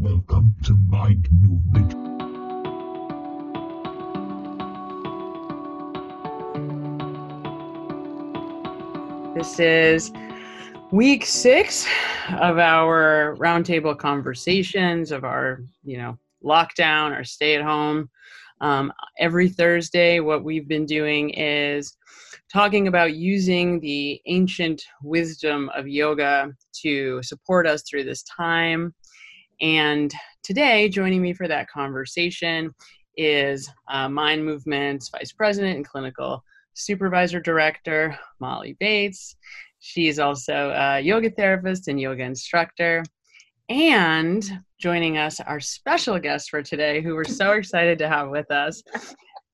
Welcome to Mind Movement. This is week six of our roundtable conversations of our, you know, lockdown, or stay at home. Um, every Thursday, what we've been doing is talking about using the ancient wisdom of yoga to support us through this time. And today, joining me for that conversation is uh, Mind Movement's Vice President and Clinical Supervisor Director, Molly Bates. She's also a yoga therapist and yoga instructor. And joining us, our special guest for today, who we're so excited to have with us,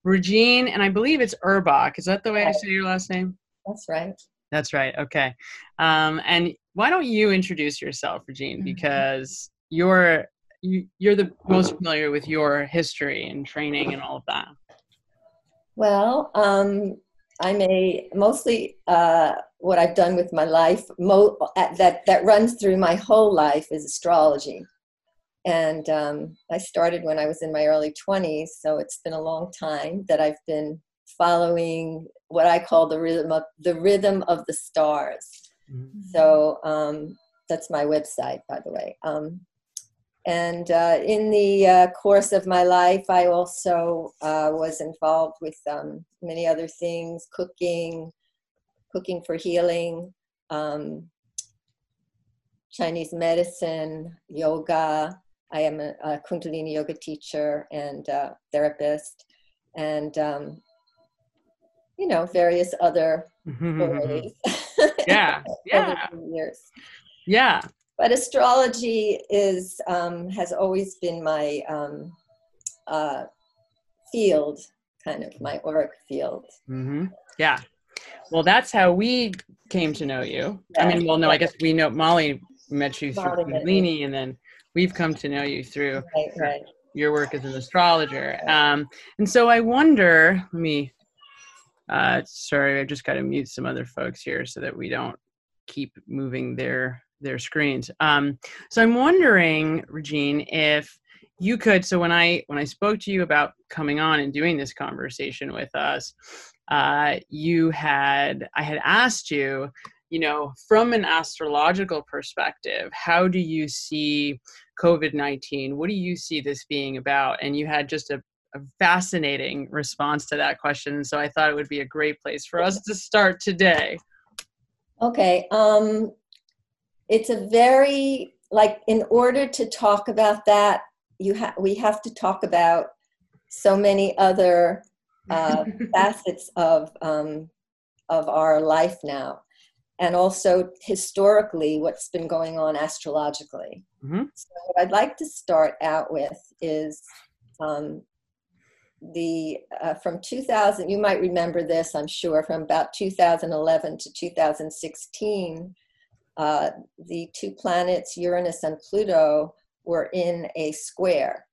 Regine, and I believe it's Urbach. Is that the way I say your last name? That's right. That's right. Okay. Um, and why don't you introduce yourself, Regine? Mm-hmm. Because you're you, you're the most familiar with your history and training and all of that. Well, um, I'm a mostly uh, what I've done with my life mo- that that runs through my whole life is astrology, and um, I started when I was in my early 20s. So it's been a long time that I've been following what I call the rhythm of the rhythm of the stars. Mm-hmm. So um, that's my website, by the way. Um, and uh, in the uh, course of my life, I also uh, was involved with um, many other things cooking, cooking for healing, um, Chinese medicine, yoga. I am a, a Kundalini yoga teacher and uh, therapist, and um, you know, various other ways. yeah, yeah. years. Yeah but astrology is um, has always been my um, uh, field, kind of my auric field. Mm-hmm. Yeah. Well, that's how we came to know you. Yeah. I mean, well, no, I guess we know Molly met you through Kundalini, and then we've come to know you through right, right. your work as an astrologer. Um, and so I wonder. Let me. Uh, sorry, I just got to mute some other folks here so that we don't keep moving their their screens. Um, so I'm wondering, Regine, if you could. So when I when I spoke to you about coming on and doing this conversation with us, uh, you had I had asked you, you know, from an astrological perspective, how do you see COVID nineteen? What do you see this being about? And you had just a a fascinating response to that question. So I thought it would be a great place for us to start today. Okay. Um, it's a very like in order to talk about that you have we have to talk about so many other uh, facets of um, of our life now and also historically what's been going on astrologically mm-hmm. so what i'd like to start out with is um, the uh, from 2000 you might remember this i'm sure from about 2011 to 2016 uh, the two planets, Uranus and Pluto, were in a square.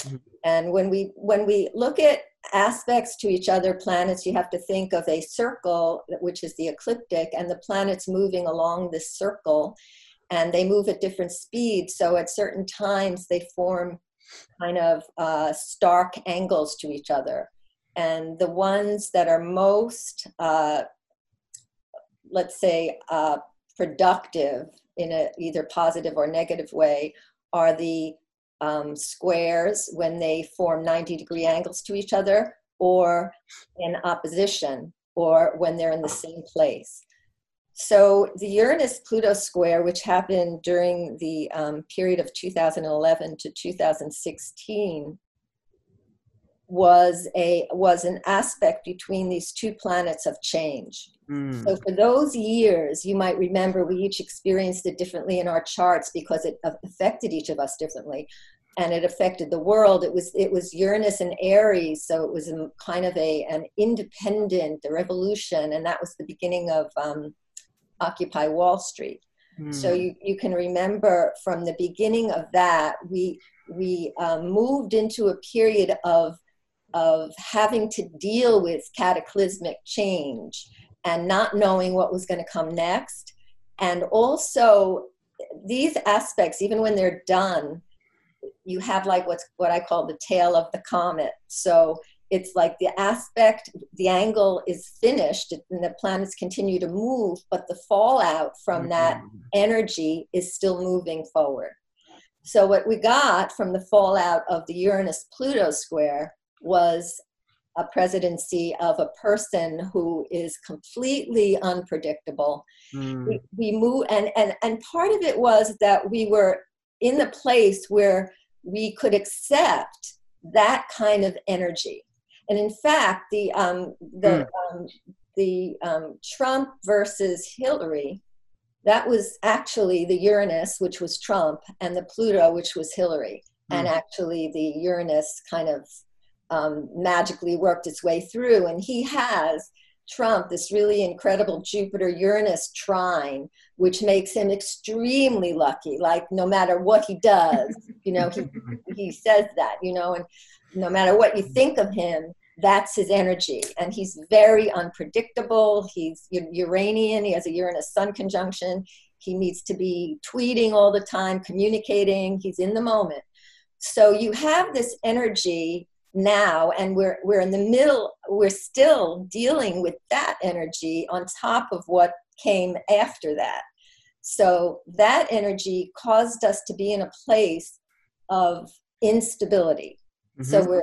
Mm-hmm. And when we when we look at aspects to each other planets, you have to think of a circle, which is the ecliptic, and the planets moving along this circle, and they move at different speeds. So at certain times, they form kind of uh, stark angles to each other. And the ones that are most, uh, let's say, uh, productive in a either positive or negative way are the um, squares when they form 90 degree angles to each other or in opposition or when they're in the same place. So the Uranus Pluto square, which happened during the um, period of 2011 to 2016, was a was an aspect between these two planets of change. Mm. So for those years, you might remember we each experienced it differently in our charts because it affected each of us differently, and it affected the world. It was it was Uranus and Aries, so it was a, kind of a an independent, revolution, and that was the beginning of um, Occupy Wall Street. Mm. So you you can remember from the beginning of that we we um, moved into a period of of having to deal with cataclysmic change and not knowing what was going to come next. And also, these aspects, even when they're done, you have like what's what I call the tail of the comet. So it's like the aspect, the angle is finished, and the planets continue to move, but the fallout from that Mhm. energy is still moving forward. So what we got from the fallout of the Uranus Pluto square was a presidency of a person who is completely unpredictable. Mm. we, we move and, and and part of it was that we were in the place where we could accept that kind of energy. And in fact the um the um, the um, trump versus hillary that was actually the uranus which was trump and the pluto which was hillary and actually the uranus kind of um, magically worked its way through and he has Trump this really incredible Jupiter Uranus trine, which makes him extremely lucky. Like no matter what he does, you know, he, he says that, you know, and no matter what you think of him, that's his energy. And he's very unpredictable. He's Uranian, he has a Uranus Sun conjunction. He needs to be tweeting all the time, communicating, he's in the moment. So you have this energy now and we're we're in the middle we're still dealing with that energy on top of what came after that. So that energy caused us to be in a place of instability. So Mhm. we're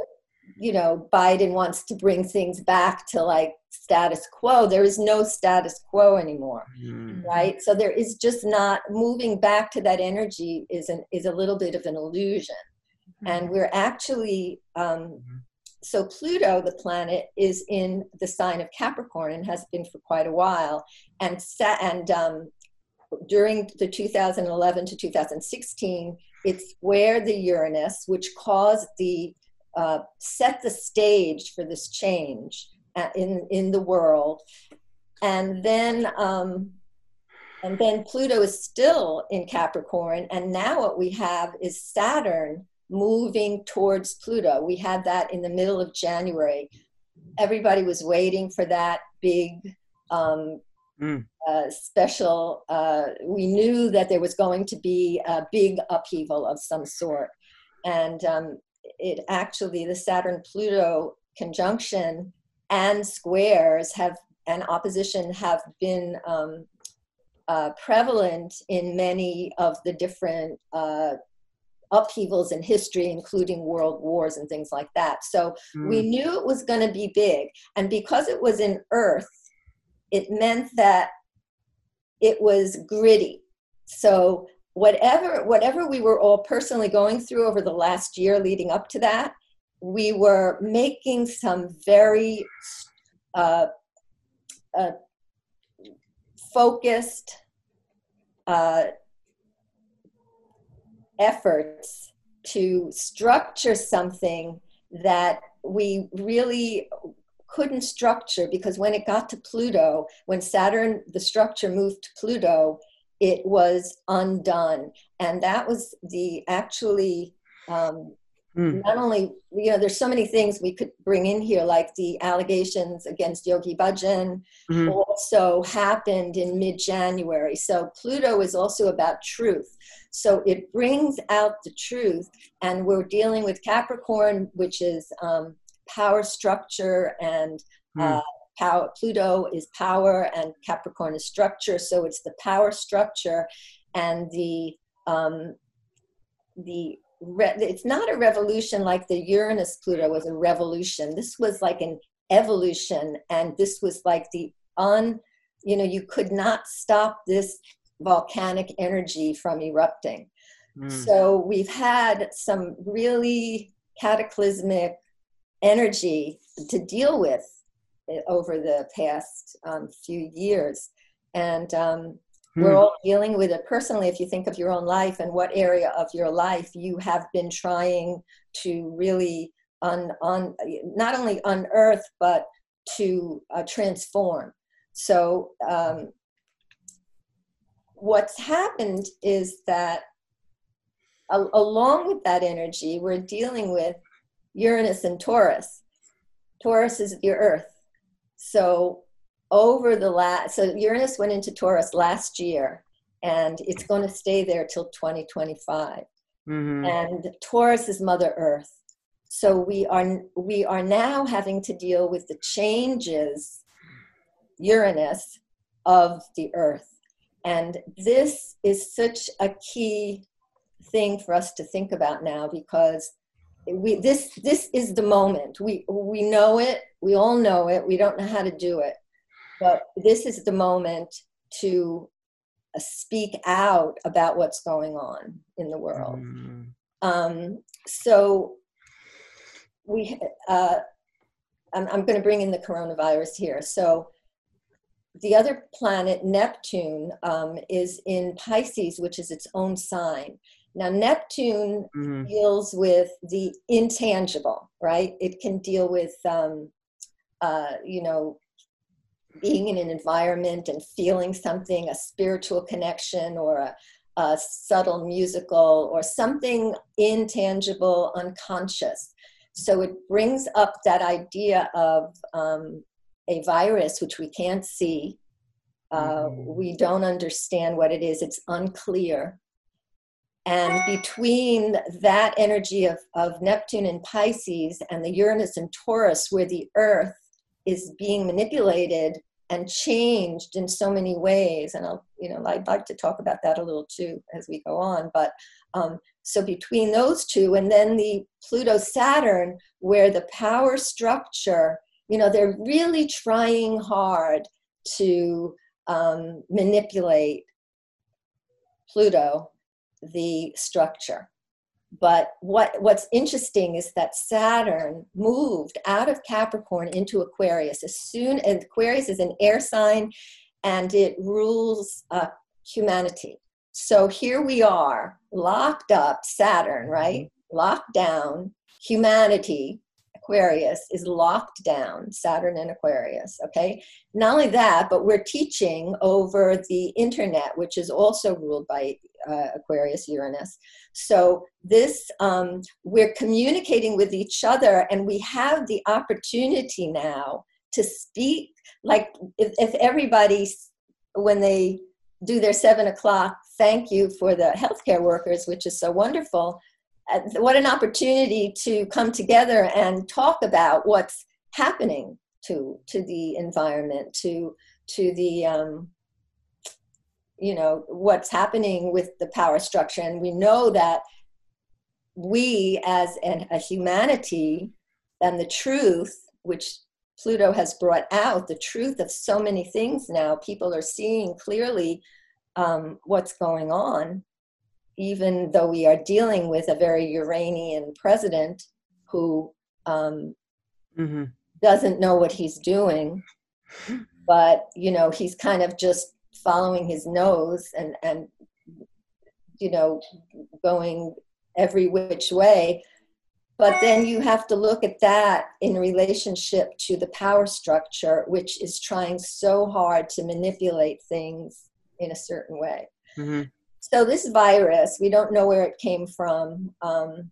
you know biden wants to bring things back to like status quo. There is no status quo anymore Mm. right? So there is just not moving back to that energy is an is a little bit of an illusion and we're actually um, so pluto the planet is in the sign of capricorn and has been for quite a while. And and um, during the 2011 to 2016 it's where the uranus which caused the uh, set the stage for this change uh, in in the world. And then um, and then Pluto is still in Capricorn, and now what we have is Saturn moving towards Pluto. We had that in the middle of January. Everybody was waiting for that big um, Mm. uh, special. Uh, we knew that there was going to be a big upheaval of some sort, and um, it actually the Saturn Pluto conjunction and squares have and opposition have been um, uh, prevalent in many of the different uh, upheavals in history, including world wars and things like that. So we Mm. knew it was going to be big. And because it was in Earth, it meant that it was gritty. So whatever whatever we were all personally going through over the last year leading up to that, we were making some very uh, uh, focused uh, efforts to structure something that we really couldn't structure because when it got to Pluto, when Saturn, the structure moved to Pluto, it was undone. And that was the actually um, Mm. not only you know there's so many things we could bring in here like the allegations against yogi bhajan Mhm. also happened in mid-january so pluto is also about truth so it brings out the truth and we're dealing with capricorn which is um, power structure and uh, power pluto is power and capricorn is structure so it's the power structure and the um, the re- it's not a revolution like the Uranus Pluto was a revolution. This was like an evolution, and this was like the un, you know, you could not stop this volcanic energy from erupting. Mm. So we've had some really cataclysmic energy to deal with eh, over the past um, few years, and um, we're Hmm. all dealing with it personally if you think of your own life and what area of your life you have been trying to really un, un, not only unearth but to uh, transform. So um, what's happened is that along with that energy we're dealing with uranus and taurus. Taurus is the earth. So over the last so uranus went into taurus last year and it's going to stay there till 2025 Mhm. and Taurus is Mother Earth. So we are we are now having to deal with the changes, Uranus, of the Earth, and this is such a key thing for us to think about now because we this this is the moment. We we know it. We all know it. We don't know how to do it but this is the moment to uh, speak out about what's going on in the world Mm. um, so we, uh, I'm, I'm going to bring in the coronavirus here. So the other planet, Neptune, um, is in Pisces, which is its own sign. Now, Neptune Mhm. deals with the intangible, right? It can deal with, um, uh, you know, being in an environment and feeling something, a spiritual connection or a, a subtle musical or something intangible, unconscious. So it brings up that idea of um, a virus, which we can't see. Uh, Mhm. We don't understand what it is, it's unclear. And between that energy of, of Neptune and Pisces and the Uranus and Taurus, where the earth is being manipulated and changed in so many ways, and I'll, you know, I'd like to talk about that a little too as we go on. But um, so between those two, and then the Pluto Saturn, where the power structure, you know, they're really trying hard to um, manipulate Pluto the structure. But what, what's interesting is that Saturn moved out of Capricorn into Aquarius. As soon as Aquarius is an air sign and it rules uh, humanity. So here we are, locked up, Saturn, right? Locked down, humanity, Aquarius is locked down, Saturn and Aquarius, okay? Not only that, but we're teaching over the internet, which is also ruled by uh, Aquarius Uranus. So this, um, we're communicating with each other, and we have the opportunity now to speak. Like if, if everybody, when they do their seven o'clock, thank you for the healthcare workers, which is so wonderful. Uh, what an opportunity to come together and talk about what's happening to to the environment, to to the um, you know what's happening with the power structure. And we know that we as an, a humanity and the truth which pluto has brought out the truth of so many things now people are seeing clearly um, what's going on even though we are dealing with a very uranian president who um, Mhm. doesn't know what he's doing but you know he's kind of just following his nose and and you know going every which way but then you have to look at that in relationship to the power structure which is trying so hard to manipulate things in a certain way Mhm. So this virus we don't know where it came from um,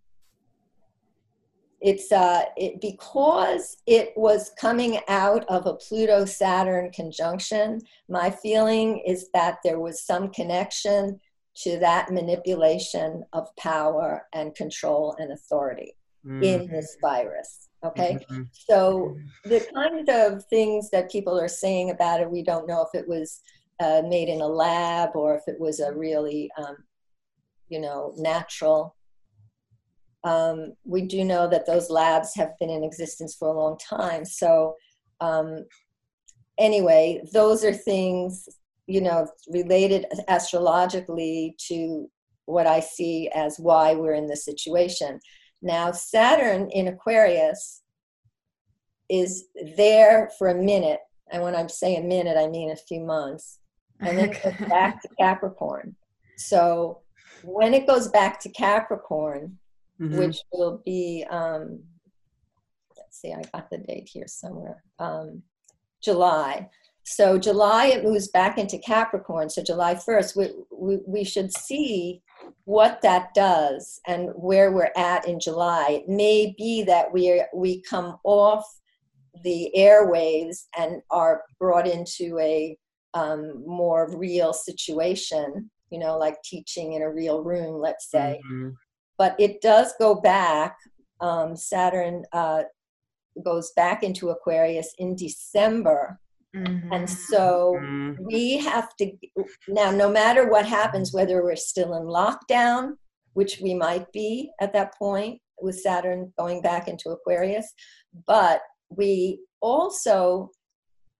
it's uh, it, because it was coming out of a Pluto Saturn conjunction. My feeling is that there was some connection to that manipulation of power and control and authority in this virus. Okay, Mhm. so the kind of things that people are saying about it, we don't know if it was uh, made in a lab or if it was a really, um, you know, natural um, we do know that those labs have been in existence for a long time. So, um, anyway, those are things, you know, related astrologically to what I see as why we're in this situation. Now, Saturn in Aquarius is there for a minute. And when I'm saying a minute, I mean a few months. And then it goes back to Capricorn. So, when it goes back to Capricorn, Mhm. which will be um, let's see i got the date here somewhere um, july so july it moves back into capricorn so july 1st we, we, we should see what that does and where we're at in july it may be that we we come off the airwaves and are brought into a um, more real situation you know like teaching in a real room let's say Mhm. but it does go back. Um, Saturn uh, goes back into Aquarius in December. Mhm. And so Mm, we have to now no matter what happens whether we're still in lockdown which we might be at that point with saturn going back into aquarius but we also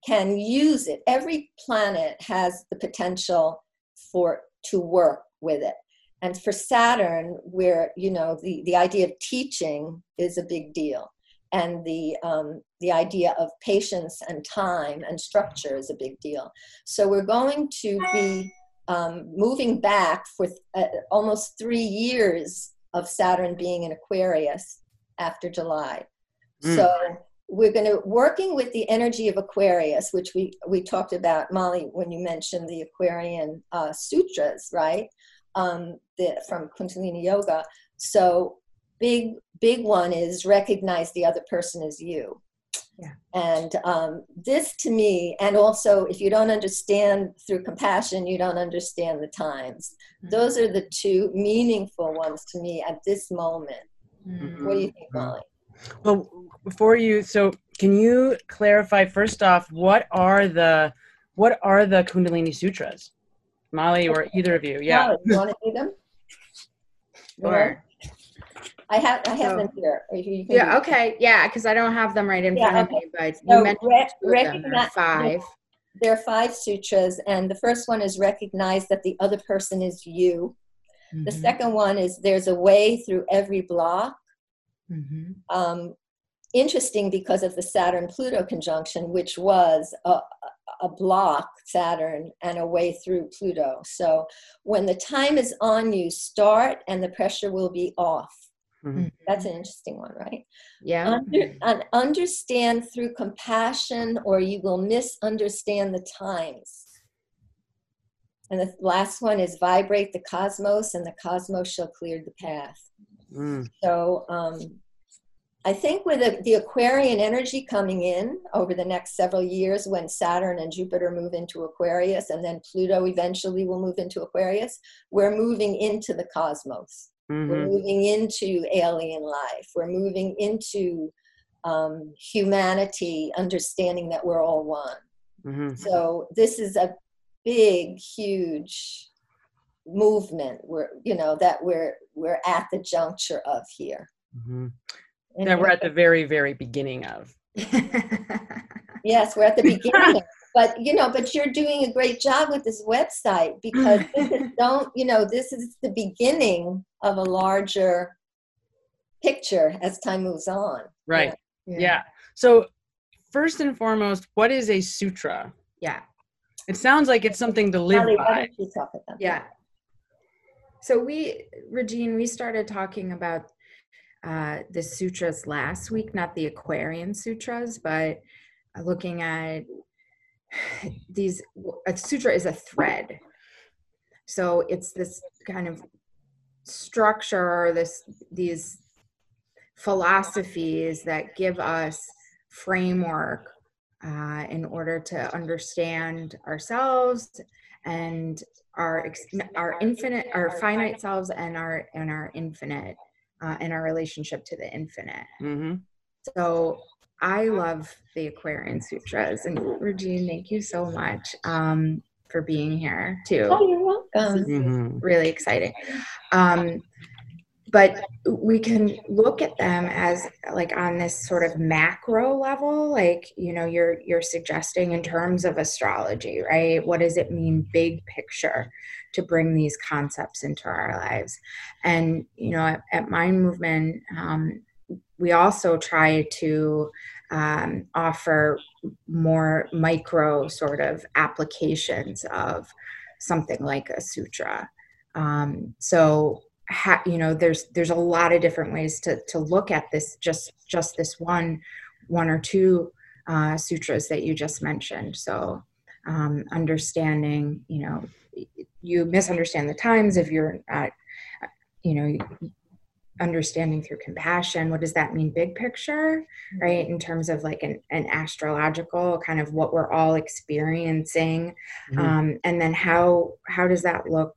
can use it every planet has the potential for to work with it and for saturn where you know the the idea of teaching is a big deal and the um, the idea of patience and time and structure is a big deal. So we're going to be um, moving back for uh, almost three years of Saturn being in Aquarius after July. Mm. So we're going to working with the energy of Aquarius, which we we talked about, Molly, when you mentioned the Aquarian uh, sutras, right? Um, the, from Kundalini Yoga. So big big one is recognize the other person as you Yeah. and um, this to me and also if you don't understand through compassion you don't understand the times Mhm. those are the two meaningful ones to me at this moment Mhm. what do you think Mhm. molly Well, before you, so can you clarify first off what are the what are the Kundalini Sutras, Molly or either of you? Yeah. Molly, you want to do them You know? Sure. i have i have So- them here Or you- you can Yeah, them. okay. Yeah, because I don't have them right in Yeah, front okay. of me, but you So mentioned re- two of them. There are five. there are five sutras and the first one is recognize that the other person is you the Mhm, second one is there's a way through every block mhm, um, interesting because of the Saturn Pluto conjunction, which was a, a block, Saturn, and a way through Pluto. So when the time is on you, start and the pressure will be off. Mhm. That's an interesting one, right? Yeah. Under, and understand through compassion, or you will misunderstand the times. And the last one is vibrate the cosmos, and the cosmos shall clear the path. Mm. So um, I think with the, the Aquarian energy coming in over the next several years, when Saturn and Jupiter move into Aquarius, and then Pluto eventually will move into Aquarius, we're moving into the cosmos. We're Mhm. moving into alien life. We're moving into um, humanity, understanding that we're all one. Mhm. So this is a big, huge movement. We're you know that we're we're at the juncture of here. Mhm. That we're at the very, very beginning of. yes, we're at the beginning. but you know, but you're doing a great job with this website because this is don't you know this is the beginning of a larger picture as time moves on. Right. Yeah. So first and foremost, what is a sutra? Yeah. It sounds like it's something to live Molly, why by. don't you talk about that? Yeah. So we, Regine, we started talking about uh, the sutras last week, not the Aquarian sutras, but uh, looking at these. A sutra is a thread. So it's this kind of structure, this these philosophies that give us framework uh, in order to understand ourselves and our ex- our infinite our finite selves and our and our infinite uh, and our relationship to the infinite. Hmm so i love the aquarian sutras. And regine thank you so much um, for being here too. Oh, you're welcome. hmm really exciting. Um, but we can look at them as like on this sort of macro level, like you know, you're you're suggesting in terms of astrology, right? What does it mean, big picture, to bring these concepts into our lives? And you know, at, at Mind Movement, um, we also try to um, offer more micro sort of applications of something like a sutra. Um, so ha, you know, there's there's a lot of different ways to to look at this. Just just this one one or two uh, sutras that you just mentioned. So um, understanding, you know, you misunderstand the times if you're not, you know, understanding through compassion. What does that mean, big picture, right? In terms of like an, an astrological kind of what we're all experiencing Mhm. um, and then how how does that look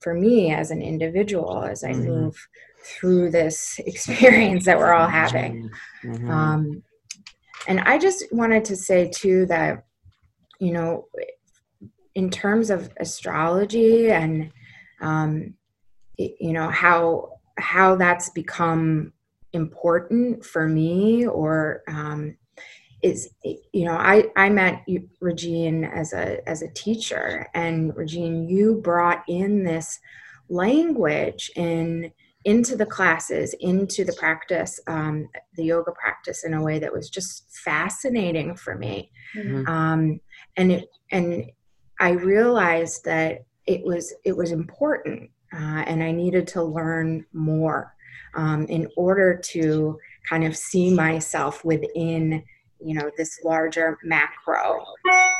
for me as an individual as i Mhm. move through this experience that we're all having. Mhm. Um, and I just wanted to say too that, you know, in terms of astrology and, um, you know, how how that's become important for me, or um, is you know, I I met you- Regine as a as a teacher, and Regine, you brought in this language in into the classes, into the practice, um, the yoga practice in a way that was just fascinating for me. Mhm. Um, and it, and I realized that it was it was important, uh, and I needed to learn more um, in order to kind of see myself within you know this larger macro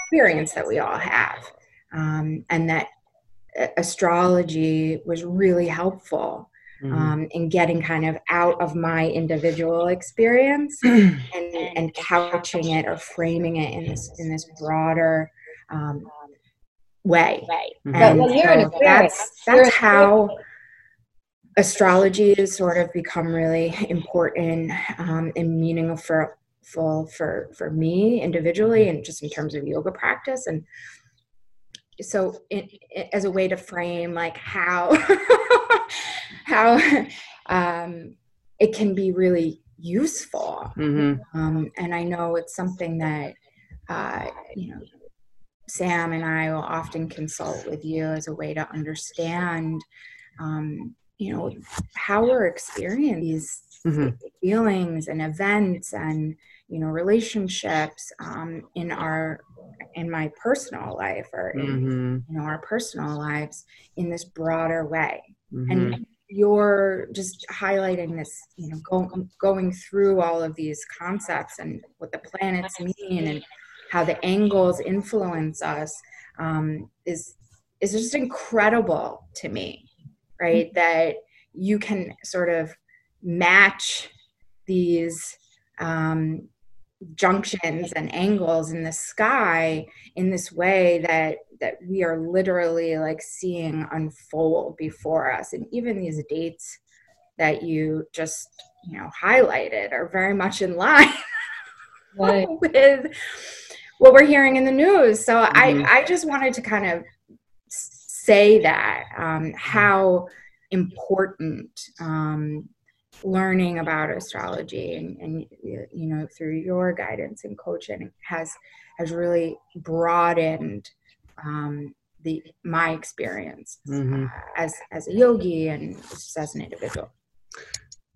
experience that we all have, um, and that uh, astrology was really helpful Mhm. um, in getting kind of out of my individual experience and, and couching it or framing it in this in this broader um, way. Mhm. But, well, you're so Aquarius. that's You're that's how astrology has sort of become really important um, and meaningful for for for me individually and just in terms of yoga practice. And so it, it- as a way to frame like how how um, it can be really useful. Mhm. um, and I know it's something that uh, you know Sam and I will often consult with you as a way to understand um, you know how we're experiencing these Mhm. feelings and events and you know relationships um, in our in my personal life or in Mhm. you know our personal lives in this broader way Mhm. and you're just highlighting this you know go, going through all of these concepts and what the planets mean and how the angles influence us um, is is just incredible to me right that you can sort of match these um, junctions and angles in the sky in this way that that we are literally like seeing unfold before us and even these dates that you just you know highlighted are very much in line Right. with what we're hearing in the news so Mhm. i i just wanted to kind of say that um how important um learning about astrology and, and you know through your guidance and coaching has has really broadened um, the my experience Mhm. uh, as as a yogi and just as an individual.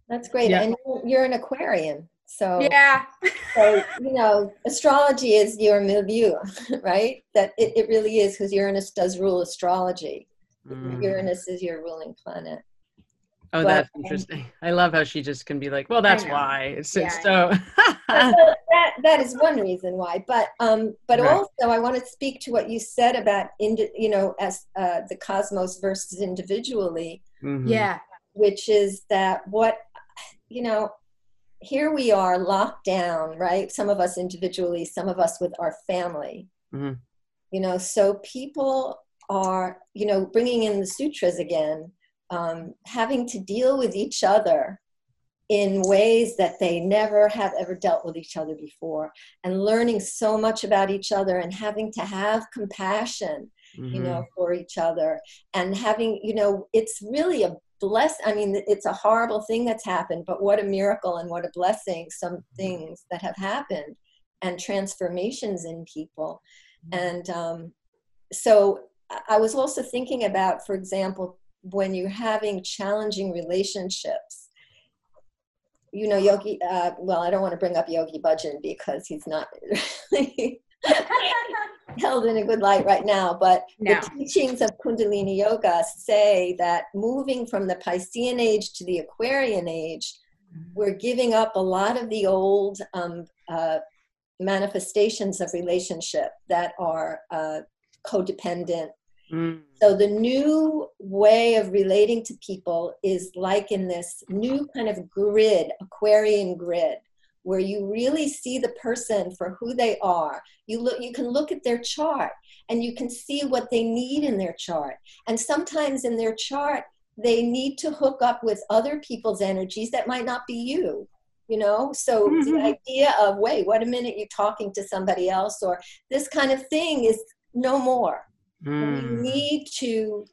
That's great. Yeah. And you're- you're an Aquarian. So, Yeah, so, you know, astrology is your milieu, right? That it, it really is because Uranus does rule astrology. Mhm. Uranus is your ruling planet. Oh, But- that's interesting. I love how she just can be like, "Well, that's why." It's, Yeah, so. So that that is one reason why. But um, but Right. also I want to speak to what you said about indi- you know as uh, the cosmos versus individually, Mhm. yeah, which is that what you know. Here we are locked down, right? Some of us individually, some of us with our family. Mhm. You know, so people are you know bringing in the sutras again, um, having to deal with each other in ways that they never have ever dealt with each other before and learning so much about each other and having to have compassion you Mhm. know for each other and having you know it's really a bless i mean it's a horrible thing that's happened but what a miracle and what a blessing some things that have happened and transformations in people. And um, so i was also thinking about for example when you're having challenging relationships you know yogi uh, well i don't want to bring up yogi bhajan because he's not really held in a good light right now but No. the teachings of kundalini yoga say that moving from the piscean age to the aquarian age we're giving up a lot of the old um, uh, manifestations of relationship that are uh, codependent Mm. so the new way of relating to people is like in this new kind of grid, Aquarian grid, where you really see the person for who they are. You look you can look at their chart and you can see what they need in their chart. And sometimes in their chart they need to hook up with other people's energies that might not be you you know so Mhm. the idea of wait what a minute you're talking to somebody else or this kind of thing is no more we Mm. need to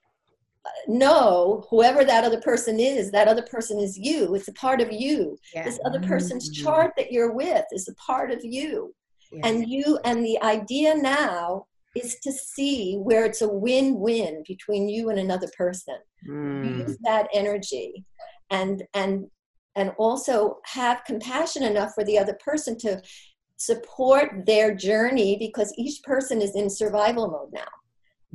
know whoever that other person is that other person is you it's a part of you Yeah. this other person's Mm. chart that you're with is a part of you yeah. and you and the idea now is to see where it's a win-win between you and another person Mm. use that energy and and and also have compassion enough for the other person to support their journey because each person is in survival mode now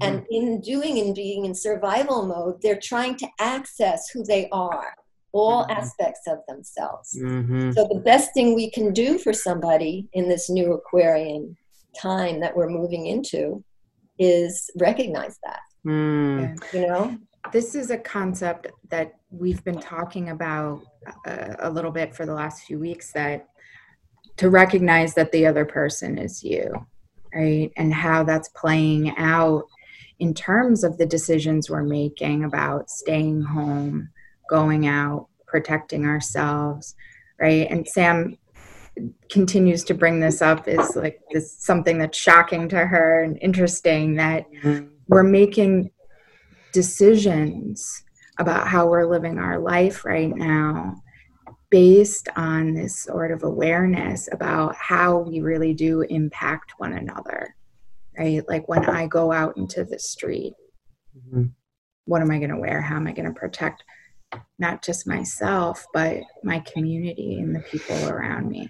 and in doing and being in survival mode they're trying to access who they are all Mhm. aspects of themselves Mhm. so the best thing we can do for somebody in this new aquarian time that we're moving into is recognize that Mm. you know this is a concept that we've been talking about uh, a little bit for the last few weeks that to recognize that the other person is you right and how that's playing out in terms of the decisions we're making about staying home going out protecting ourselves right and sam continues to bring this up is like this something that's shocking to her and interesting that Mm. we're making decisions about how we're living our life right now based on this sort of awareness about how we really do impact one another right? Like when i go out into the street Mhm. what am i going to wear? How am i going to protect not just myself but my community and the people around me?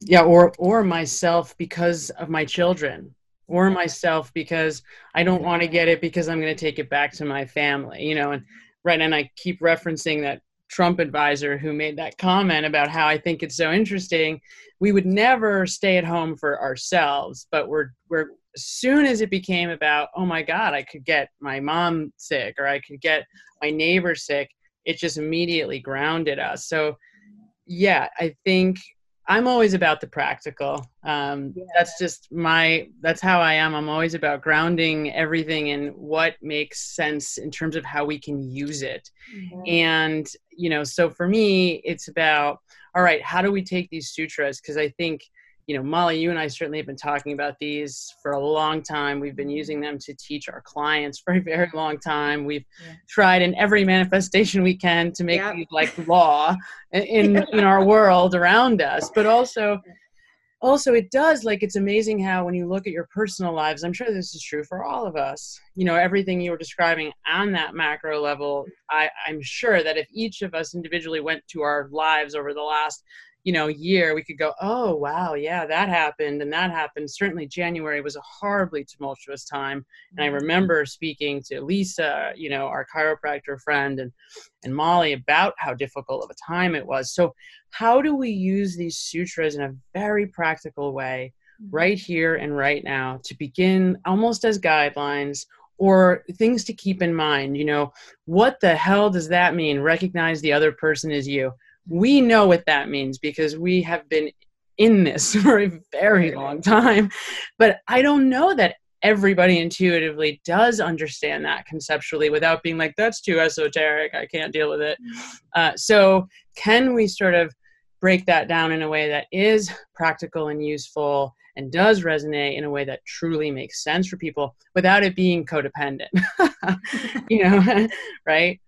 Yeah or or myself because of my children or myself because i don't want to get it because i'm going to take it back to my family you know and right and i keep referencing that trump advisor who made that comment about how i think it's so interesting. We would never stay at home for ourselves but we're we're as soon as it became about oh my god i could get my mom sick or i could get my neighbor sick it just immediately grounded us. So yeah i think i'm always about the practical. Um, Yeah. that's just my that's how i am. I'm always about grounding everything in what makes sense in terms of how we can use it. And you know so for me it's about all right how do we take these sutras? Because i think you know molly you and i certainly have been talking about these for a long time we've been using them to teach our clients for a very long time we've Yeah. tried in every manifestation we can to make Yep. these like law in in, in our world around us but also also it does like it's amazing how when you look at your personal lives i'm sure this is true for all of us you know everything you were describing on that macro level i i'm sure that if each of us individually went to our lives over the last you know year we could go oh wow yeah that happened and that happened. Certainly january was a horribly tumultuous time and i mm-hmm. remember speaking to lisa you know our chiropractor friend and and molly about how difficult of a time it was. So how do we use these sutras in a very practical way mm-hmm. right here and right now to begin almost as guidelines or things to keep in mind? You know what the hell does that mean? Recognize the other person is you we know what that means because we have been in this for a very long time. But i don't know that everybody intuitively does understand that conceptually without being like that's too esoteric. I can't deal with it. Uh, so can we sort of break that down in a way that is practical and useful and does resonate in a way that truly makes sense for people without it being codependent? You know right?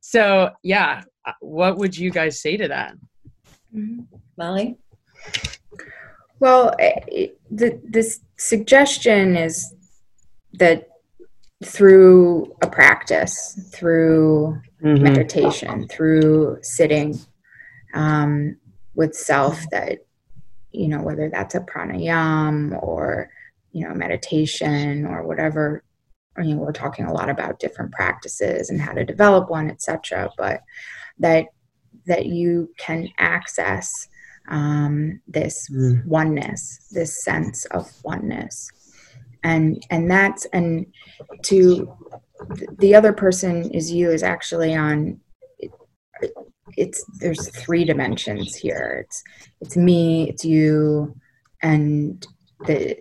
So yeah what would you guys say to that Mhm. molly Well, it, the this suggestion is that through a practice, through meditation, through sitting um, with self, that you know whether that's a pranayam or you know meditation or whatever. I mean, we're talking a lot about different practices and how to develop one, etc. But that that you can access um, this Mm. oneness, this sense of oneness, and and that's and to the other person is you is actually on. It, it's there's three dimensions here. It's it's me, it's you, and the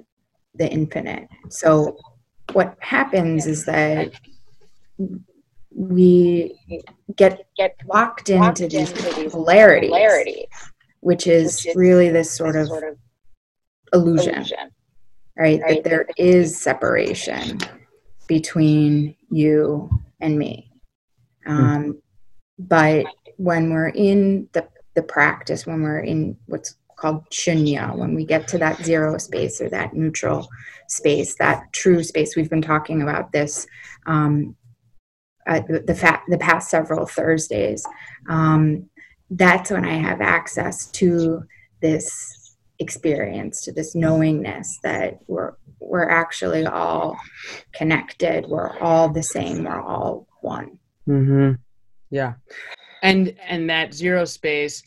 the infinite. So what happens is that we get get locked into these polarities, which is really this sort of illusion, right? That there is separation between you and me. Um, but when we're in the, the practice, when we're in what's called shunya, when we get to that zero space or that neutral space, that true space, we've been talking about this um, uh, the, the, fa- the past several Thursdays. Um, that's when I have access to this experience, to this knowingness that we're we're actually all connected. We're all the same. We're all one. Mm-hmm. Yeah, and and that zero space,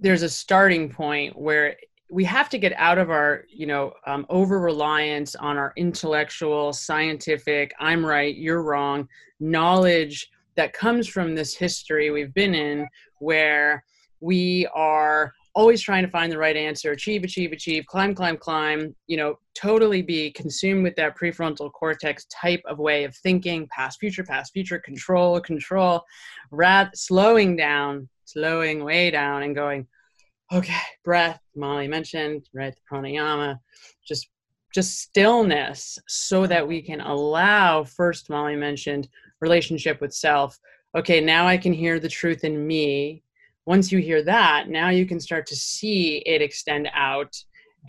there's a starting point where we have to get out of our you know um, over reliance on our intellectual scientific i'm right you're wrong knowledge that comes from this history we've been in where we are always trying to find the right answer achieve achieve achieve climb climb climb you know totally be consumed with that prefrontal cortex type of way of thinking past future past future control control rat slowing down slowing way down and going okay breath molly mentioned right the pranayama just just stillness so that we can allow first molly mentioned relationship with self okay now i can hear the truth in me once you hear that, now you can start to see it extend out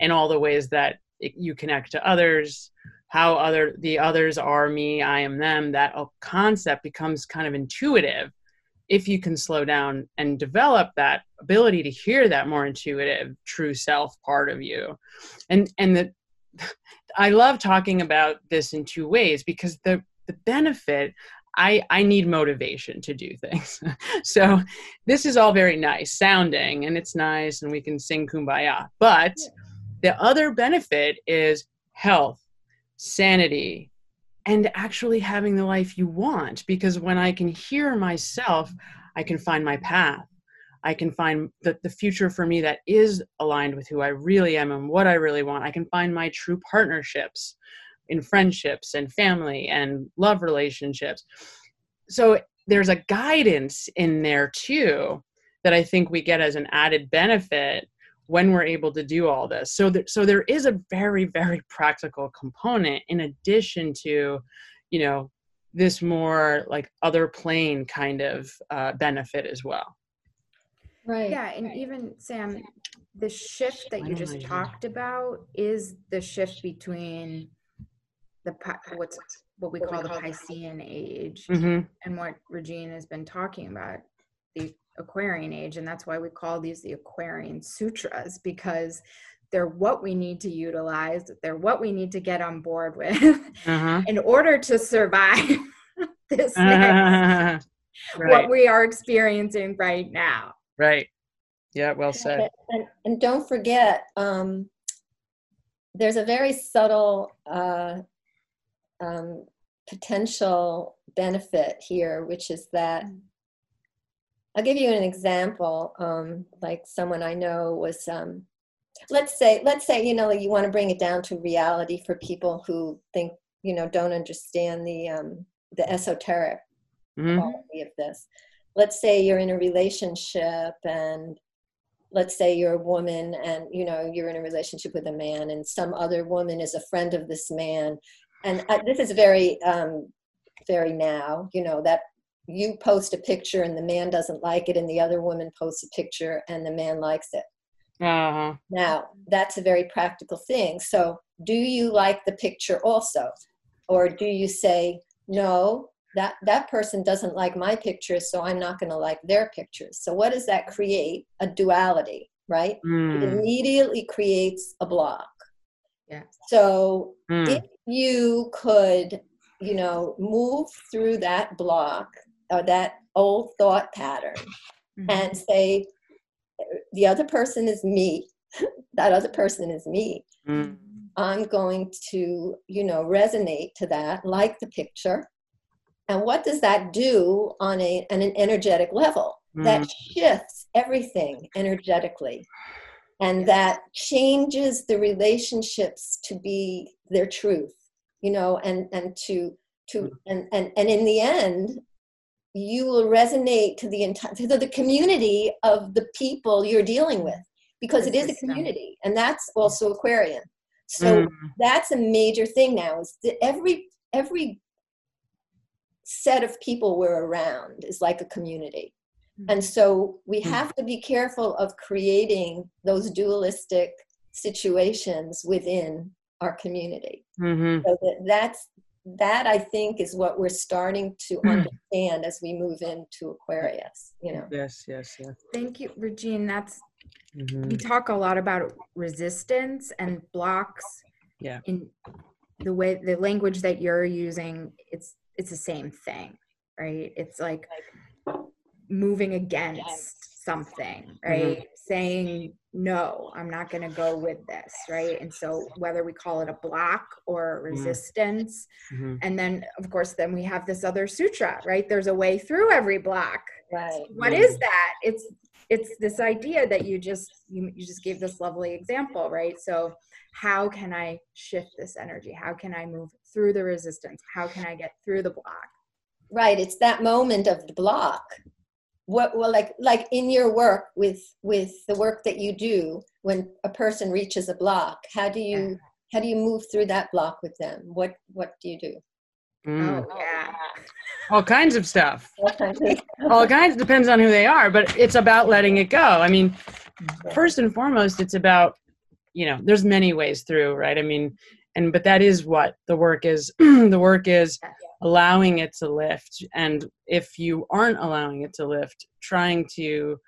in all the ways that it, you connect to others, how other the others are me, I am them. That concept becomes kind of intuitive if you can slow down and develop that ability to hear that more intuitive true self part of you and and the i love talking about this in two ways because the the benefit I, I need motivation to do things. so this is all very nice sounding and it's nice and we can sing kumbaya. But the other benefit is health, sanity, and actually having the life you want. Because when I can hear myself, I can find my path. I can find the, the future for me that is aligned with who I really am and what I really want. I can find my true partnerships in friendships and family and love relationships. So there's a guidance in there too that I think we get as an added benefit when we're able to do all this. So there, so there is a very very practical component in addition to, you know, this more like other plane kind of uh, benefit as well. Right. Yeah, and even Sam, the shift that you just talked about is the shift between the what's what we call the Piscean age Mm-hmm. and what Regine has been talking about the Aquarian age, and that's why we call these the Aquarian sutras because they're what we need to utilize. They're what we need to get on board with Uh-huh. in order to survive this right. what we are experiencing right now. right. Yeah, well said. And, and don't forget, um, there's a very subtle uh, um, potential benefit here, which is that Mm. I'll give you an example. Um, like someone I know was, um, let's say, let's say, you know, you want to bring it down to reality for people who think, you know, don't understand the um, the esoteric Mhm. quality of this. Let's say you're in a relationship and let's say you're a woman and you know you're in a relationship with a man and some other woman is a friend of this man and uh, this is very um, very now you know that you post a picture and the man doesn't like it and the other woman posts a picture and the man likes it Uh-huh. now that's a very practical thing so do you like the picture also or do you say no that that person doesn't like my pictures so i'm not going to like their pictures so what does that create a duality right it Mm. immediately creates a block Yeah. so Mm. if you could you know move through that block or that old thought pattern Mm-hmm. and say the other person is me. That other person is me. Mm. i'm going to you know resonate to that like the picture. And what does that do on a on an energetic level? That Mm. shifts everything energetically. And that changes the relationships to be their truth you know and and to to and and, and in the end you will resonate to the entire to the community of the people you're dealing with because it is a community and that's also aquarian. So Mm, that's a major thing now is that every every set of people we're around is like a community. And so we Mm. have to be careful of creating those dualistic situations within our community. Mhm. so that that's that i think is what we're starting to Mm. understand as we move into aquarius you know Yes, yes, yes. Thank you, Regine. That's Mhm. we talk a lot about resistance and blocks. Yeah. In the way the language that you're using, it's it's the same thing, right? It's like moving against something, right? Saying no, I'm not going to go with this, right? And so whether we call it a block or resistance, Mhm. and then of course then we have this other sutra, right? There's a way through every block. right What Mm. is that? It's it's this idea that you just you, you just gave this lovely example, right? So how can I shift this energy? How can I move through the resistance? How can I get through the block? right it's that moment of the block what well like like in your work with with the work that you do when a person reaches a block how do you how do you move through that block with them what what do you do Mm. Oh yeah. All kinds of stuff. What kind of- All kinds depends on who they are, but it's about letting it go. I mean, first and foremost, it's about you know, there's many ways through, right? I mean, and but that is what the work is. the work is allowing it to lift, and if you aren't allowing it to lift, trying to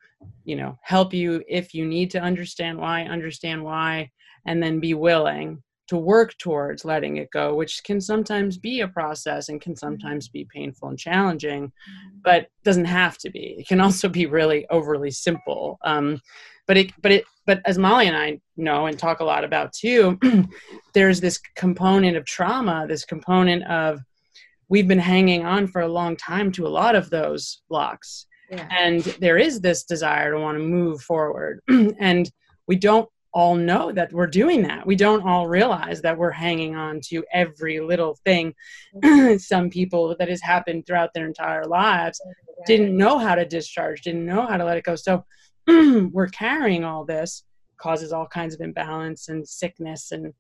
you know help you if you need to understand why understand why and then be willing to work towards letting it go which can sometimes be a process and can sometimes be painful and challenging but doesn't have to be. It can also be really overly simple. Um, but it but it but as molly and i know and talk a lot about too there's this component of trauma this component of we've been hanging on for a long time to a lot of those blocks. Yeah. and there is this desire to want to move forward. And we don't all know that we're doing that. We don't all realize that we're hanging on to every little thing mm-hmm. some people that has happened throughout their entire lives didn't know how to discharge didn't know how to let it go. So we're carrying all this causes all kinds of imbalance and sickness and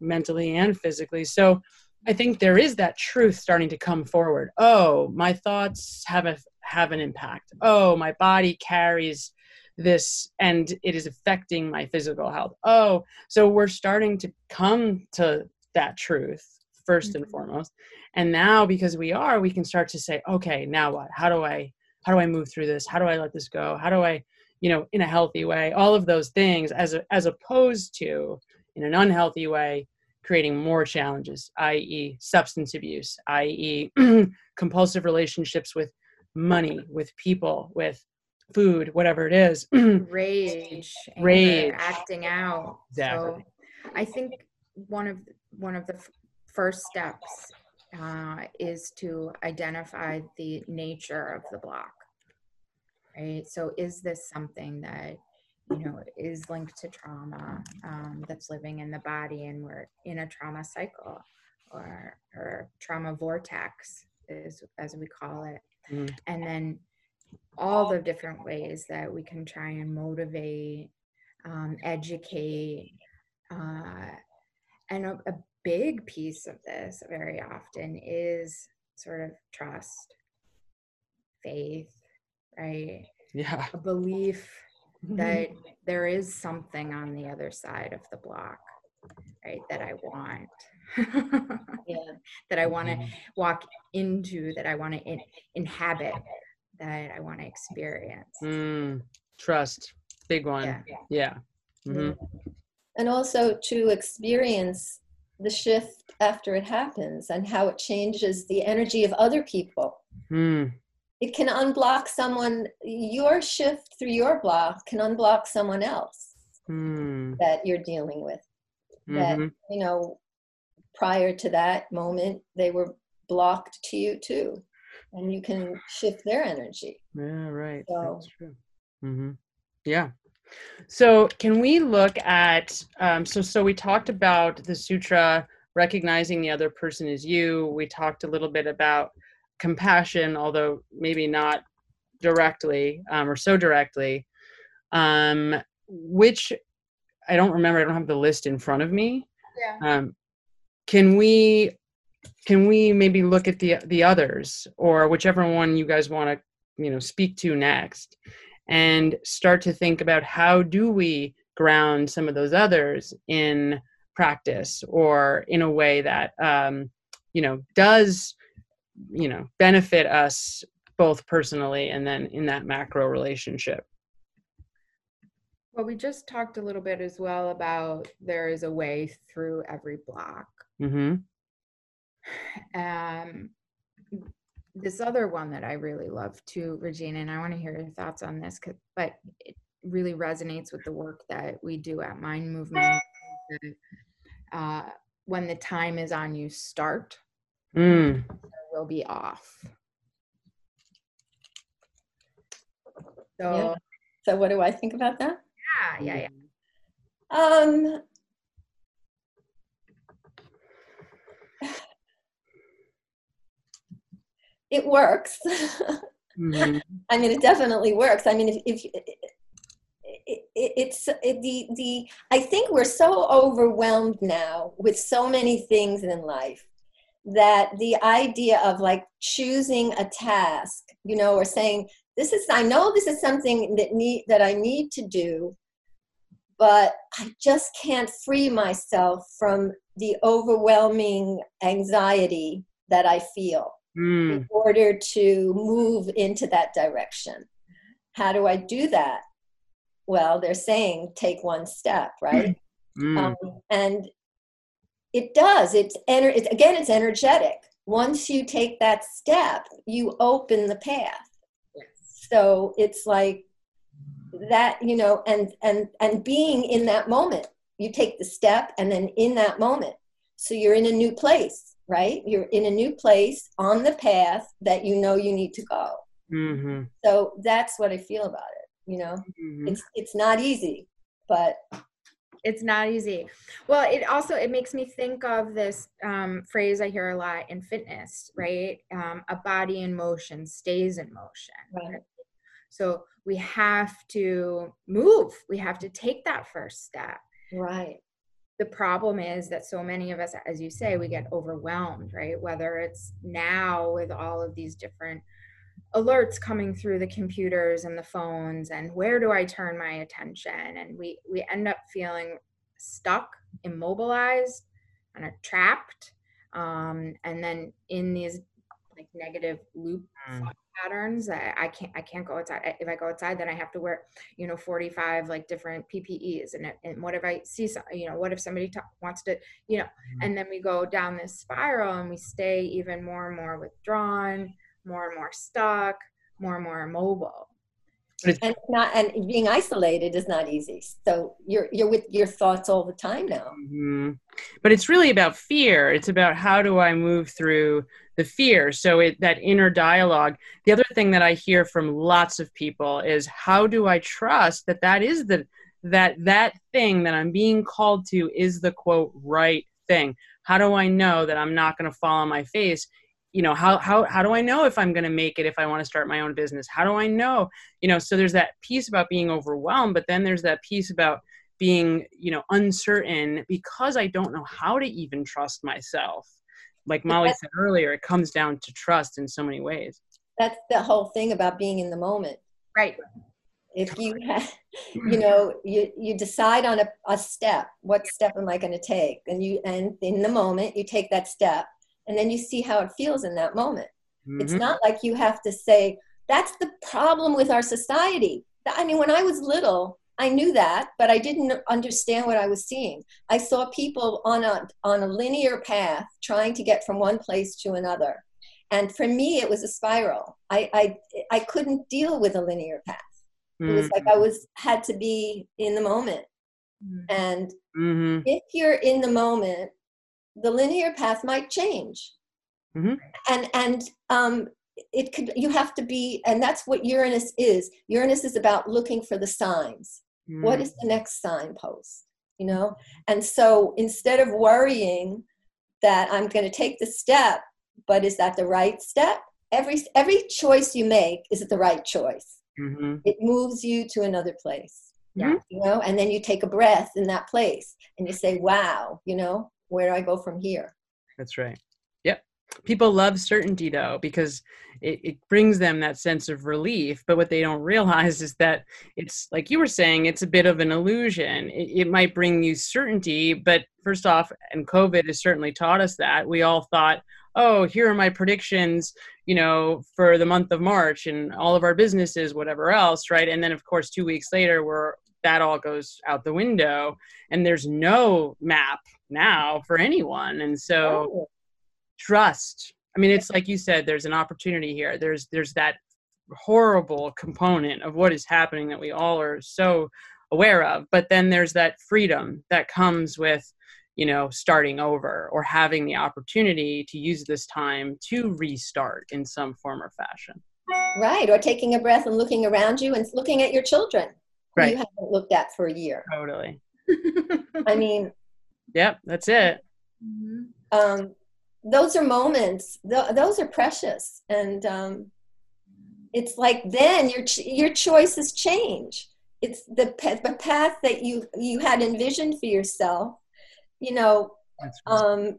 mentally and physically. So i think there is that truth starting to come forward. Oh my thoughts have a have an impact. Oh my body carries this and it is affecting my physical health. Oh so we're starting to come to that truth 1st and Mhm. foremost. And now because we are we can start to say okay now what? How do i how do i move through this? How do i let this go? How do i you know in a healthy way? All of those things as a, as opposed to in an unhealthy way creating more challenges i.e substance abuse i.e compulsive relationships with money with people with food whatever it is Rage, anger, Rage. acting out. Exactly. So I think one of one of the f- first steps uh, is to identify the nature of the block. Right. So is this something that you know is linked to trauma um, that's living in the body, and we're in a trauma cycle or or trauma vortex is as we call it, Mm. and then all the different ways that we can try and motivate, um, educate, uh, and a, a big piece of this very often is sort of trust, faith, right? yeah A belief that there is something on the other side of the block, right? That I want. yeah that I want to walk into, that I want to in, inhabit, that I want to experience. Mm, trust big one Yeah. yeah hmm and also to experience the shift after it happens and how it changes the energy of other people Mm, it can unblock someone your shift through your block can unblock someone else mm, that you're dealing with that mhm. you know prior to that moment they were blocked to you too and you can shift their energy Yeah, right. So- That's true. hmm Yeah. So can we look at um, so so we talked about the sutra recognizing the other person is you. We talked a little bit about compassion, although maybe not directly um, or so directly. Um, which I don't remember. I don't have the list in front of me. Yeah. Um, can we can we maybe look at the the others or whichever one you guys want to you know speak to next and start to think about how do we ground some of those others in practice or in a way that um, you know does you know benefit us both personally and then in that macro relationship Well, we just talked a little bit as well about there is a way through every block. mm-hmm. Um, this other one that I really love too, Regine, and I want to hear your thoughts on this but it really resonates with the work that we do at Mind Movement. Uh, when the time is on you, start mm. Will be off. So Yeah. So what do I think about that? yeah, yeah, yeah. Um, it works. Mhm. I mean, it definitely works. I mean, if, if it, it, it's it, the the I think we're so overwhelmed now with so many things in life that the idea of like choosing a task, you know, or saying this is I know this is something that need that I need to do, but I just can't free myself from the overwhelming anxiety that I feel Mm. in order to move into that direction. How do I do that? Well, they're saying take one step, right? Mm. Um, and it does. It's, ener- it's again, it's energetic. Once you take that step, you open the path. Yes. So it's like that, you know, and and and being in that moment, you take the step, and then in that moment, so you're in a new place right? You're in a new place on the path that you know you need to go. Mm-hmm. So that's what I feel about it. You know, Mhm. it's it's not easy, but it's not easy. Well it also it makes me think of this um, phrase i hear a lot in fitness right? Um, a body in motion stays in motion. Right. so we have to move. We have to take that first step. Right, the problem is that so many of us as you say we get overwhelmed right? Whether it's now with all of these different alerts coming through the computers and the phones and where do i turn my attention and we we end up feeling stuck immobilized and trapped um, and then in these like negative loop Mm. patterns that I can't I can't go outside. If I go outside, then I have to wear you know 45 like different PPEs. And and what if I see some you know what if somebody ta- wants to you know and then we go down this spiral and we stay even more and more withdrawn, more and more stuck, more and more immobile. and it's not and being isolated is not easy. So you're you're with your thoughts all the time now. Mhm. But it's really about fear. It's about how do I move through the fear. So it that inner dialogue. The other thing that I hear from lots of people is how do I trust that that is the that that thing that I'm being called to is the quote right thing. How do I know that I'm not going to fall on my face? You know, how how how do I know if I'm going to make it if I want to start my own business? How do I know? You know, so there's that piece about being overwhelmed, but then there's that piece about being you know uncertain because i don't know how to even trust myself like molly said earlier it comes down to trust in so many ways That's the whole thing about being in the moment. Right. If you ha- you know you you decide on a, a step, what step am I going to take? And you and in the moment you take that step, and then you see how it feels in that moment. It's Mhm. not like you have to say, that's the problem with our society. I mean, when I was little, I knew that, but I didn't understand what I was seeing. I saw people on a, on a linear path trying to get from one place to another. And for me, it was a spiral. I, I, I couldn't deal with a linear path. It was like I was had to be in the moment. And Mhm. if you're in the moment, the linear path might change. Mhm. And and um, it could you have to be, and that's what Uranus is. Uranus is about looking for the signs. What Mm. is the next signpost? You know, and so instead of worrying that I'm going to take the step, but is that the right step? every every choice you make is it the right choice. hmm It moves you to another place. Yeah. You know, and then you take a breath in that place and you say, Wow, you know, where do I go from here? That's right. Yep. People love certainty though, because it, it brings them that sense of relief. But what they don't realize is that it's like you were saying, it's a bit of an illusion. It, it might bring you certainty, but first off, and COVID has certainly taught us that. We all thought, oh, here are my predictions, you know, for the month of March and all of our businesses, whatever else, right? And then of course, two weeks later, we're that all goes out the window and there's no map now for anyone. And so Oh, trust i mean it's like you said there's an opportunity here. There's there's that horrible component of what is happening that we all are so aware of but then there's that freedom that comes with you know starting over or having the opportunity to use this time to restart in some form or fashion. Right. Or taking a breath and looking around you and looking at your children Right. you haven't looked at for a year. totally I mean, yep that's it Mhm. um, those are moments th- those are precious and um, it's like then your ch- your choices change it's the, pa- the path that you you had envisioned for yourself you know um,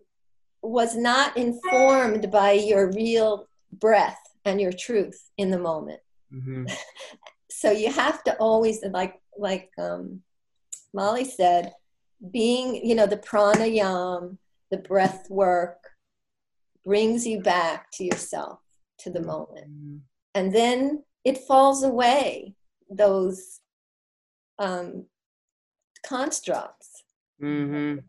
was not informed by your real breath and your truth in the moment Mhm. so you have to always like like um, molly said being you know the pranayam the breath work brings you back to yourself to the moment. Mhm. and then it falls away those um, constructs. Mhm.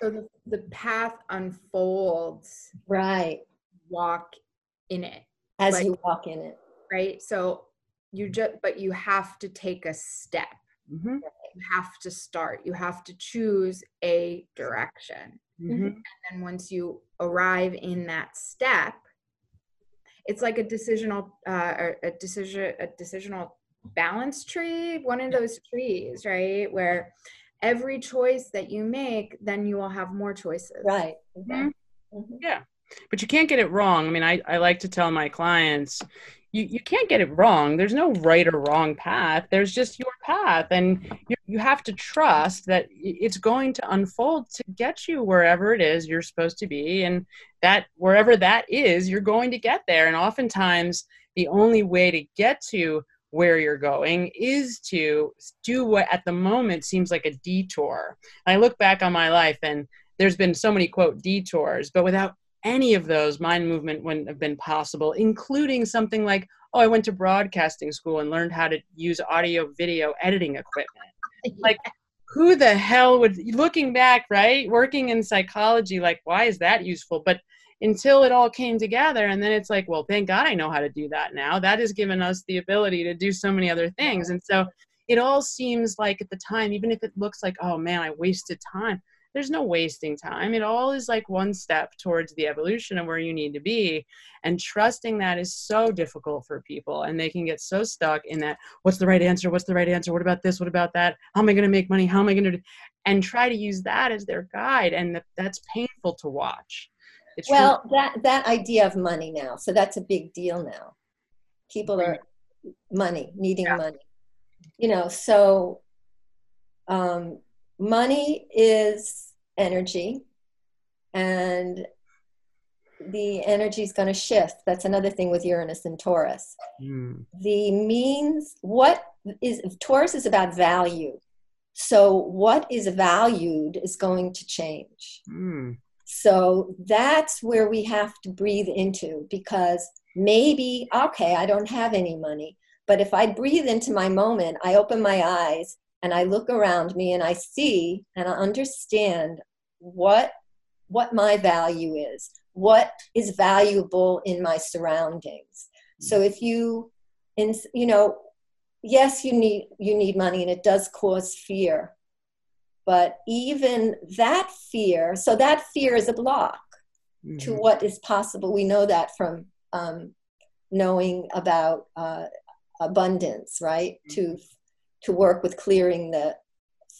So the, the path unfolds, right. Walk in it, as Like- you walk in it right? So you just, but you have to take a step. Mhm. You have to start. You have to choose a direction. Mhm. And once you arrive in that step, it's like a decisional, uh, or a decision, a decisional balance tree, one of those trees, right? Where every choice that you make, then you will have more choices. right Mhm. Mhm. Yeah. But you can't get it wrong. I mean, I, I like to tell my clients, you, you can't get it wrong. There's no right or wrong path. There's just your path. And you, you have to trust that it's going to unfold to get you wherever it is you're supposed to be. And that wherever that is, you're going to get there. And oftentimes, the only way to get to where you're going is to do what at the moment seems like a detour. I look back on my life and there's been so many quote detours, but without any of those, mind movement wouldn't have been possible, including something like, oh, I went to broadcasting school and learned how to use audio video editing equipment. Like, who the hell would, looking back, right? Working in psychology, like, why is that useful? But until it all came together, and then it's like, well, thank God I know how to do that now. That has given us the ability to do so many other things. And so it all seems like at the time, even if it looks like, oh man, I wasted time there's no wasting time. It all is like one step towards the evolution of where you need to be. And trusting that is so difficult for people. And they can get so stuck in that what's the right answer? What's the right answer? What about this? What about that? How am I going to make money? How am I going to do? And try to use that as their guide. And that's painful to watch. It's really- well that that idea of money now so that's a big deal now people are money needing Yeah. money you know so um, money is energy and the energy is going to shift. That's another thing with uranus and taurus. Mm, the means what is taurus is about value. So what is valued is going to change. Mm, so that's where we have to breathe into because maybe, okay, I don't have any money, but if I breathe into my moment, I open my eyes and I look around me and I see and I understand what what my value is, what is valuable in my surroundings. So if you in you know, yes, you need you need money and it does cause fear but even that fear so that fear is a block to mhm. what is possible we know that from um, knowing about uh, abundance right to to work with clearing the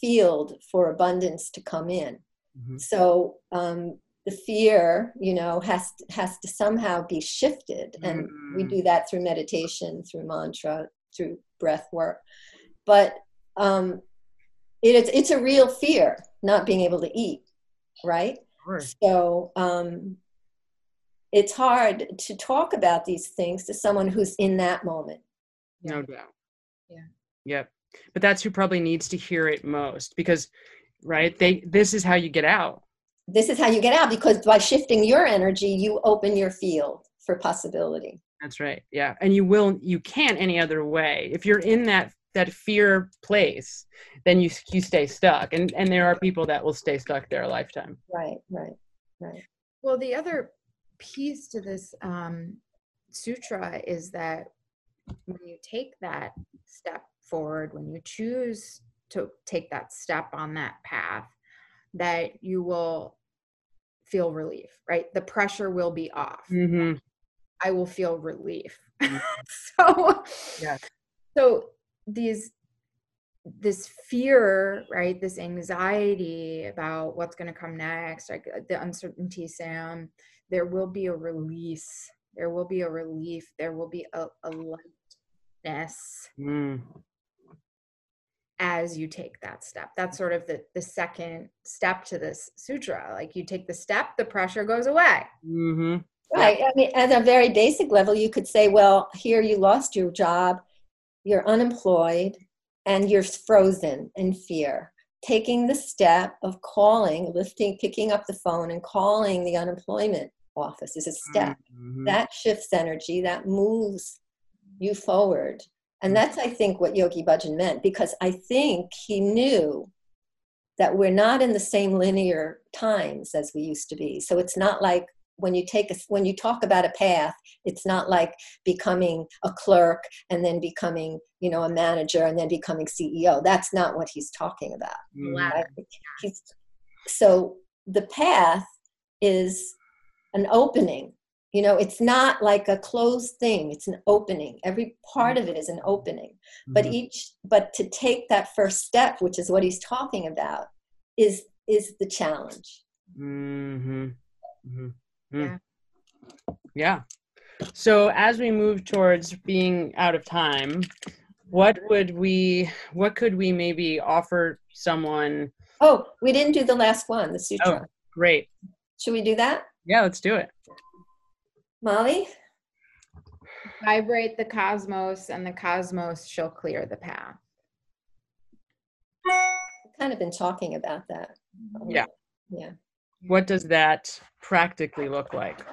field for abundance to come in Mhm. so um, the fear, you know, has has to somehow be shifted, and we Mm. do that through meditation, through mantra, through breath work. But um, it is it's a real fear not being able to eat, right? So um, it's hard to talk about these things to someone who's in that moment. No doubt. Yeah. Yep. But that's who probably needs to hear it most because, right? They this is how you get out. This is how you get out because by shifting your energy, you open your field for possibility. That's right. Yeah. And you will you can't any other way. If you're in that that fear place, then you you stay stuck. And and there are people that will stay stuck their lifetime. Right, right, right. Well, the other piece to this um, sutra is that when you take that step forward, when you choose to take that step on that path, that you will feel relief, right? The pressure will be off. Mm-hmm. I will feel relief. Mhm. so, Yes. so these this fear, right? This anxiety about what's going to come next, like uh, the uncertainty, Sam. There will be a release. There will be a relief. There will be a, a lightness Mm. As you take that step. That's sort of the the second step to this sutra. Like you take the step, the pressure goes away. Mm-hmm. Right. I mean, at a very basic level, you could say, well, here you lost your job, you're unemployed, and you're frozen in fear. Taking the step of calling, lifting, picking up the phone and calling the unemployment office is a step. Mhm. That shifts energy, that moves you forward. And that's, I think, what Yogi Bhajan meant, because I think he knew that we're not in the same linear times as we used to be. So it's not like when you take a, when you talk about a path, it's not like becoming a clerk and then becoming, you know, a manager and then becoming CEO. That's not what he's talking about. Mhm. right? He's, so the path is an opening. You know, it's not like a closed thing. It's an opening. Every part of it is an opening. But Mhm. each, but to take that first step, which is what he's talking about, is is the challenge. Mm-hmm. hmm Yeah. Yeah. So as we move towards being out of time, what would we what could we maybe offer someone Oh, we didn't do the last one, the sutra. Oh, great. Should we do that, Yeah, let's do it. Molly? Vibrate the cosmos, and the cosmos shall clear the path. I've kind of been talking about that. Yeah. Yeah. What does that practically look like?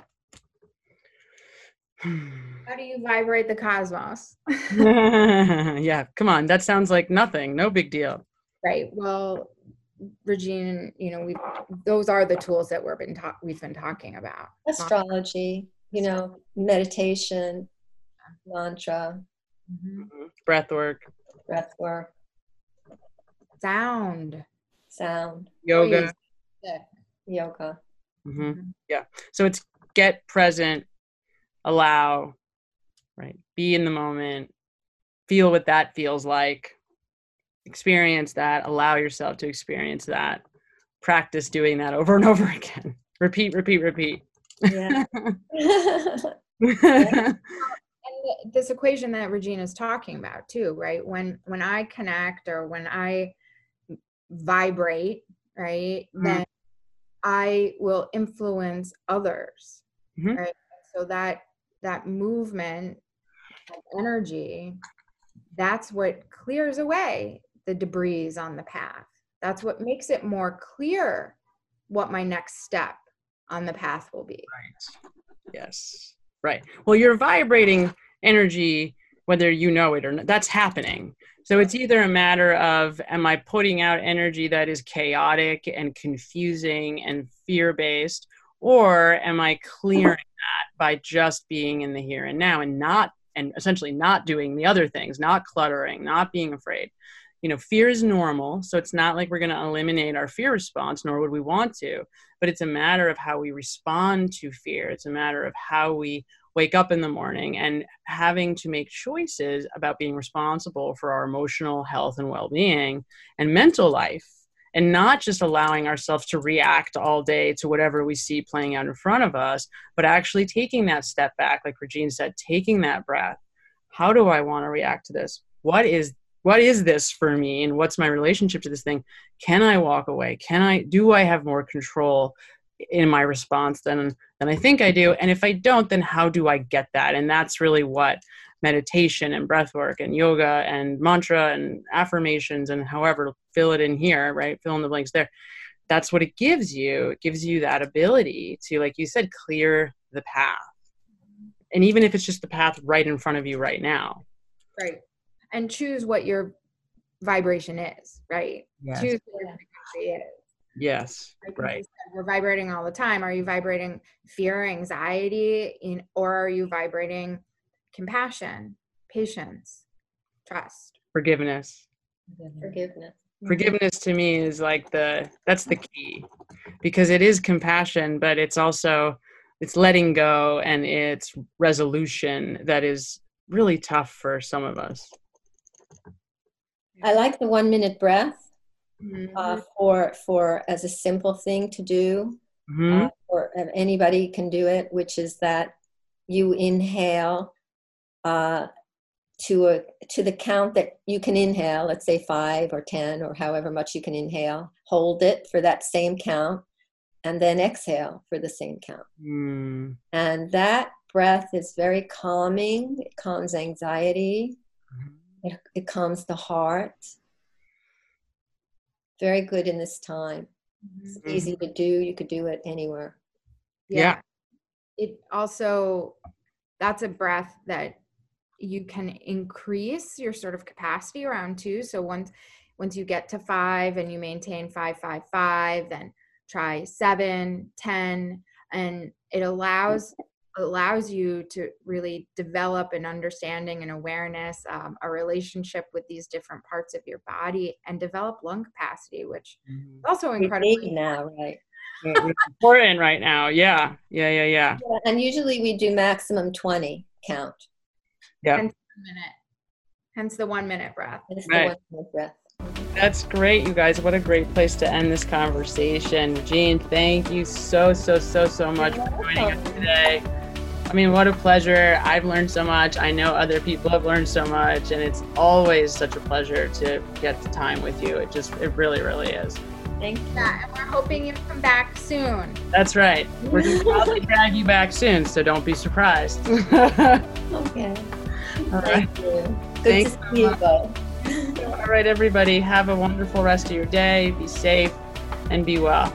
How do you vibrate the cosmos? yeah, come on. That sounds like nothing. No big deal. right. Well, Regine, you know, we those are the tools that we've been ta- we've been talking about. Astrology, you know, meditation, mantra, Mhm. Breath work, breath work, Sound. sound, yoga. Breathe. yoga. hmm Yeah. So it's get present, allow, right? Be in the moment, feel what that feels like, experience that, allow yourself to experience that, practice doing that over and over again. Repeat, repeat, repeat. Yeah. And this equation that Regine is talking about too, right? When when I connect or when I vibrate, right, Mhm. then I will influence others. Mhm. Right. So that that movement of energy, that's what clears away the debris on the path. That's what makes it more clear what my next step on the path will be. Right. Yes. Right. Well, you're vibrating energy, whether you know it or not. That's happening. So it's either a matter of am I putting out energy that is chaotic and confusing and fear based, or am I clearing that by just being in the here and now and not, and essentially not doing the other things, not cluttering, not being afraid? You know, fear is normal. So it's not like we're going to eliminate our fear response, nor would we want to but it's a matter of how we respond to fear. It's a matter of how we wake up in the morning and having to make choices about being responsible for our emotional health and well being and mental life and not just allowing ourselves to react all day to whatever we see playing out in front of us, but actually taking that step back, like Regine said, taking that breath. How do I want to react to this? What is what is this for me? And what's my relationship to this thing? Can i walk away? Can i do i have more control in my response than than i think i do? And if i don't then how do i get that? And that's really what meditation and breath work and yoga and mantra and affirmations and however fill it in here right? Fill in the blanks there. That's what it gives you. It gives you that ability to like you said clear the path. And even if it's just the path right in front of you right now. Right and choose what your vibration is right? Yes. choose what your frequency is. Yes like right. said, we're vibrating all the time. Are you vibrating fear anxiety in, or are you vibrating compassion patience trust? Forgiveness. Forgiveness. forgiveness to me is like the that's the key because it is compassion but it's also it's letting go and it's resolution that is really tough for some of us I like the one minute breath Mhm. uh, for for as a simple thing to do, Mhm. uh, or uh, anybody can do it, which is that you inhale uh, to a to the count that you can inhale. Let's say five or ten or however much you can inhale. Hold it for that same count, and then exhale for the same count. Mm. And that breath is very calming. It calms anxiety. It, it calms the heart. Very good in this time. It's Mhm. easy to do. You could do it anywhere. Yeah. it also that's a breath that you can increase your sort of capacity around too so once once you get to five and you maintain five five five then try seven ten and it allows allows you to really develop an understanding and awareness um, a relationship with these different parts of your body and develop lung capacity which is also We incredibly now, right? It's important right now yeah yeah yeah yeah Yeah, and usually we do maximum 20 count. yeah minute hence the one minute breath Right. the one minute breath. That's great, you guys. What a great place to end this conversation. Jean, thank you so, so, so, so much for joining us today. I mean, what a pleasure. I've learned so much. I know other people have learned so much, and it's always such a pleasure to get the time with you. It just, it really, really is. Thank you. And we're hoping you come back soon. That's right. We're going to probably drag you back soon, so don't be surprised. Okay. right. Thank you. Good Thanks to see you both. All right, everybody. Have a wonderful rest of your day. Be safe and be well.